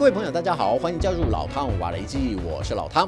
各位朋友，大家好，欢迎加入老汤瓦雷记，我是老汤。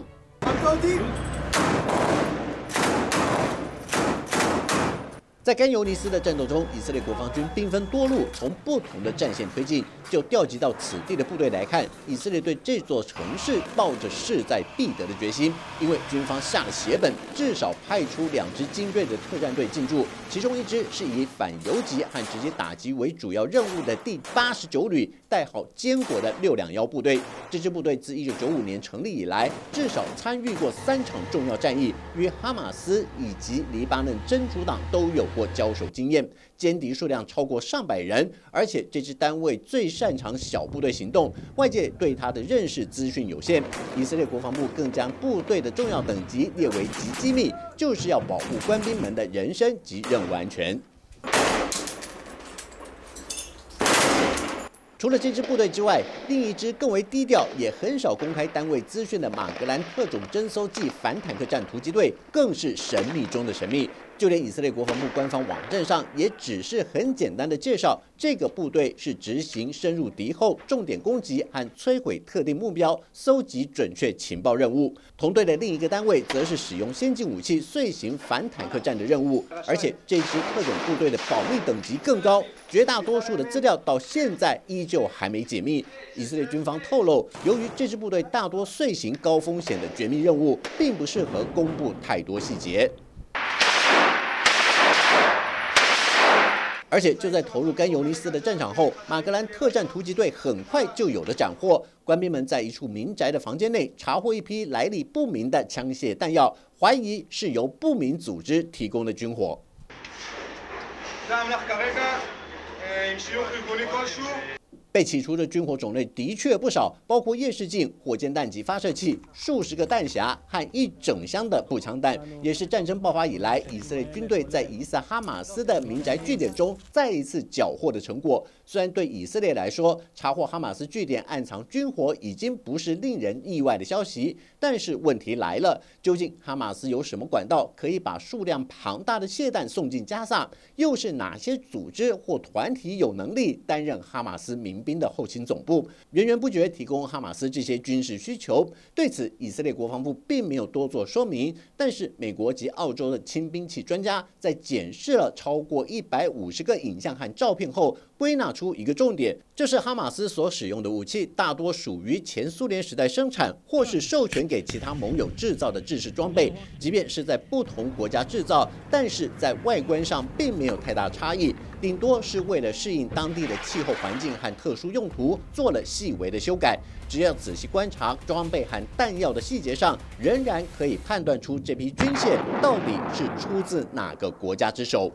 在甘尤尼斯的战斗中，以色列国防军兵分多路，从不同的战线推进。就调集到此地的部队来看，以色列对这座城市抱着势在必得的决心，因为军方下了血本，至少派出两支精锐的特战队进驻，其中一支是以反游击和直接打击为主要任务的第八十九旅，代号坚果的六两幺部队。这支部队自一九九五年成立以来，至少参与过三场重要战役，与哈马斯以及黎巴嫩真主党都有过交手经验。歼敌数量超过上百人，而且这支单位最擅长小部队行动，外界对他的认识资讯有限。以色列国防部更将部队的重要等级列为极机密，就是要保护官兵们的人身及任务安全。除了这支部队之外，另一支更为低调，也很少公开单位资讯的马格兰特种侦搜暨反坦克战突击队，更是神秘中的神秘。就连以色列国防部官方网站上，也只是很简单的介绍，这个部队是执行深入敌后、重点攻击和摧毁特定目标、搜集准确情报任务。同队的另一个单位，则是使用先进武器遂行反坦克战的任务。而且这支特种部队的保密等级更高，绝大多数的资料到现在依旧还没解密。以色列军方透露，由于这支部队大多遂行高风险的绝密任务，并不适合公布太多细节。而且就在投入甘尤尼斯的战场后，马格兰特战突击队很快就有了斩获。官兵们在一处民宅的房间内查获一批来历不明的枪械弹药，怀疑是由不明组织提供的军火。被起出的军火种类的确不少，包括夜视镜、火箭弹及发射器、数十个弹匣和一整箱的步枪弹，也是战争爆发以来以色列军队在疑似哈马斯的民宅据点中再一次缴获的成果。虽然对以色列来说，查获哈马斯据点暗藏军火已经不是令人意外的消息，但是问题来了：究竟哈马斯有什么管道可以把数量庞大的械弹送进加萨？又是哪些组织或团体有能力担任哈马斯民？兵的后勤总部源源不绝提供哈马斯这些军事需求，对此以色列国防部并没有多做说明。但是美国及澳洲的轻兵器专家在检视了超过一百五十个影像和照片后，归纳出一个重点：就是哈马斯所使用的武器大多属于前苏联时代生产或是授权给其他盟友制造的制式装备。即便是在不同国家制造，但是在外观上并没有太大差异，顶多是为了适应当地的气候环境和特。特殊用途做了细微的修改，只要仔细观察装备和弹药的细节上，仍然可以判断出这批军械到底是出自哪个国家之手。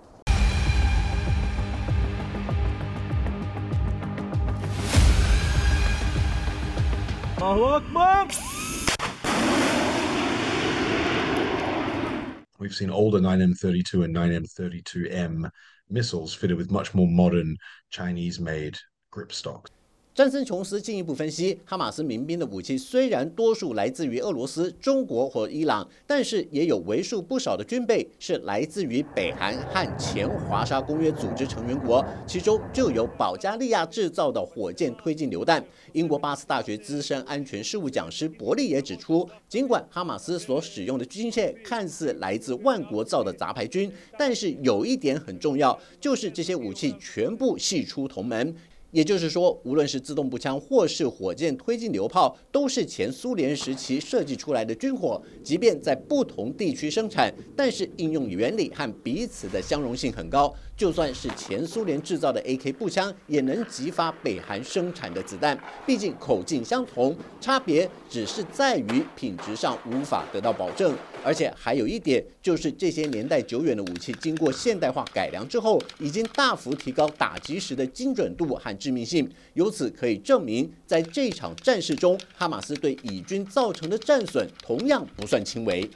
We've seen older 9M32 and 9M32M missiles fitted with much more modern Chinese-made grip stock. 詹森·琼斯进一步分析，哈马斯民兵的武器虽然多数来自于俄罗斯、中国或伊朗，但是也有为数不少的军备是来自于北韩和前华沙公约组织成员国，其中就有保加利亚制造的火箭推进榴弹。英国巴斯大学资深安全事务讲师伯利也指出，尽管哈马斯所使用的军械看似来自万国造的杂牌军，但是有一点很重要，就是这些武器全部系出同门。也就是说，无论是自动步枪或是火箭推进榴炮，都是前苏联时期设计出来的军火。即便在不同地区生产，但是应用原理和彼此的相容性很高。就算是前苏联制造的 AK 步枪，也能激发北韩生产的子弹。毕竟口径相同，差别只是在于品质上无法得到保证。而且还有一点，就是这些年代久远的武器，经过现代化改良之后，已经大幅提高打击时的精准度和致命性。由此可以证明，在这场战事中，哈马斯对以军造成的战损同样不算轻微。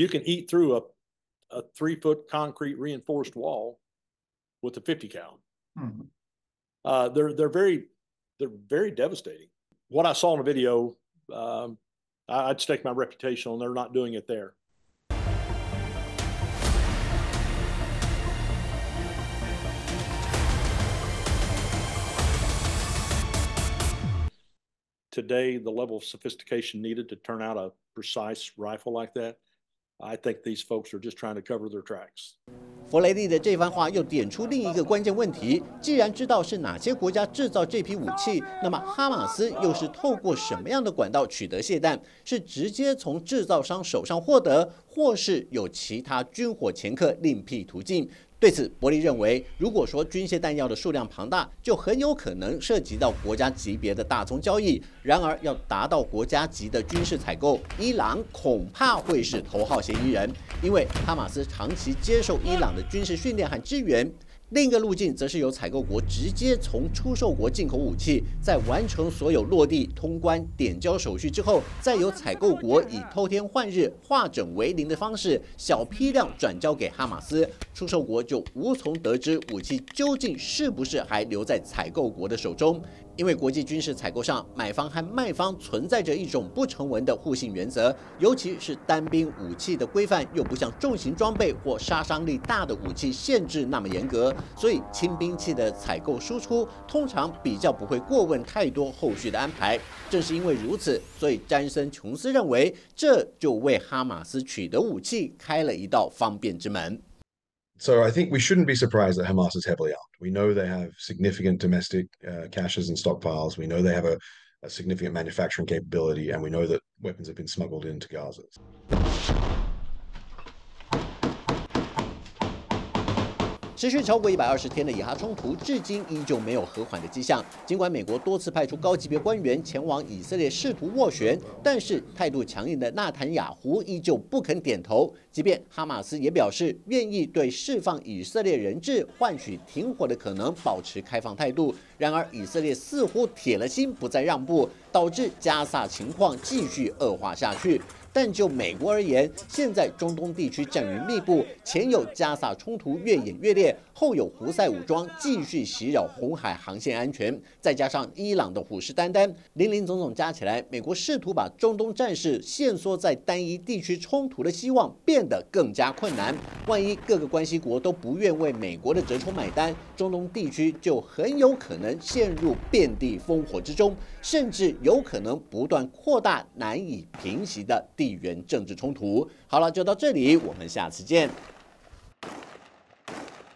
you can eat through a, a three foot concrete reinforced wall with a 50 cal. Mm-hmm. Uh, they're, they're very, they're very devastating. What I saw in a video, um, I, I'd stake my reputation on they're not doing it there. today the level of sophistication needed to turn out a precise rifle like that I think these folks are just trying to cover their tracks. 弗雷利的这番话又点出另一个关键问题：既然知道是哪些国家制造这批武器，那么哈马斯又是透过什么样的管道取得械弹？是直接从制造商手上获得，或是有其他军火掮客另辟途径？对此，伯利认为，如果说军械弹药的数量庞大，就很有可能涉及到国家级别的大宗交易。然而，要达到国家级的军事采购，伊朗恐怕会是头号嫌疑人，因为哈马斯长期接受伊朗的军事训练和支援。另一个路径则是由采购国直接从出售国进口武器，在完成所有落地、通关、点交手续之后，再由采购国以偷天换日、化整为零的方式，小批量转交给哈马斯，出售国就无从得知武器究竟是不是还留在采购国的手中。因为国际军事采购上，买方和卖方存在着一种不成文的互信原则，尤其是单兵武器的规范又不像重型装备或杀伤力大的武器限制那么严格，所以轻兵器的采购输出通常比较不会过问太多后续的安排。正是因为如此，所以詹森·琼斯认为，这就为哈马斯取得武器开了一道方便之门。So I think we shouldn't be surprised that Hamas is heavily armed. We know they have significant domestic uh, caches and stockpiles. We know they have a, a significant manufacturing capability, and we know that weapons have been smuggled into Gaza. 持续超过一百二十天的以哈冲突，至今依旧没有和缓的迹象。尽管美国多次派出高级别官员前往以色列试图斡旋，但是态度强硬的纳坦雅胡依旧不肯点头。即便哈马斯也表示愿意对释放以色列人质、换取停火的可能保持开放态度，然而以色列似乎铁了心不再让步，导致加萨情况继续恶化下去。但就美国而言，现在中东地区战云密布，前有加萨冲突越演越烈，后有胡塞武装继续袭扰红海航线安全，再加上伊朗的虎视眈眈，林林总总加起来，美国试图把中东战事限缩在单一地区冲突的希望变得更加困难。万一各个关系国都不愿为美国的折冲买单，中东地区就很有可能陷入遍地烽火之中，甚至有可能不断扩大难以平息的。地缘政治冲突，好了，就到这里，我们下次见。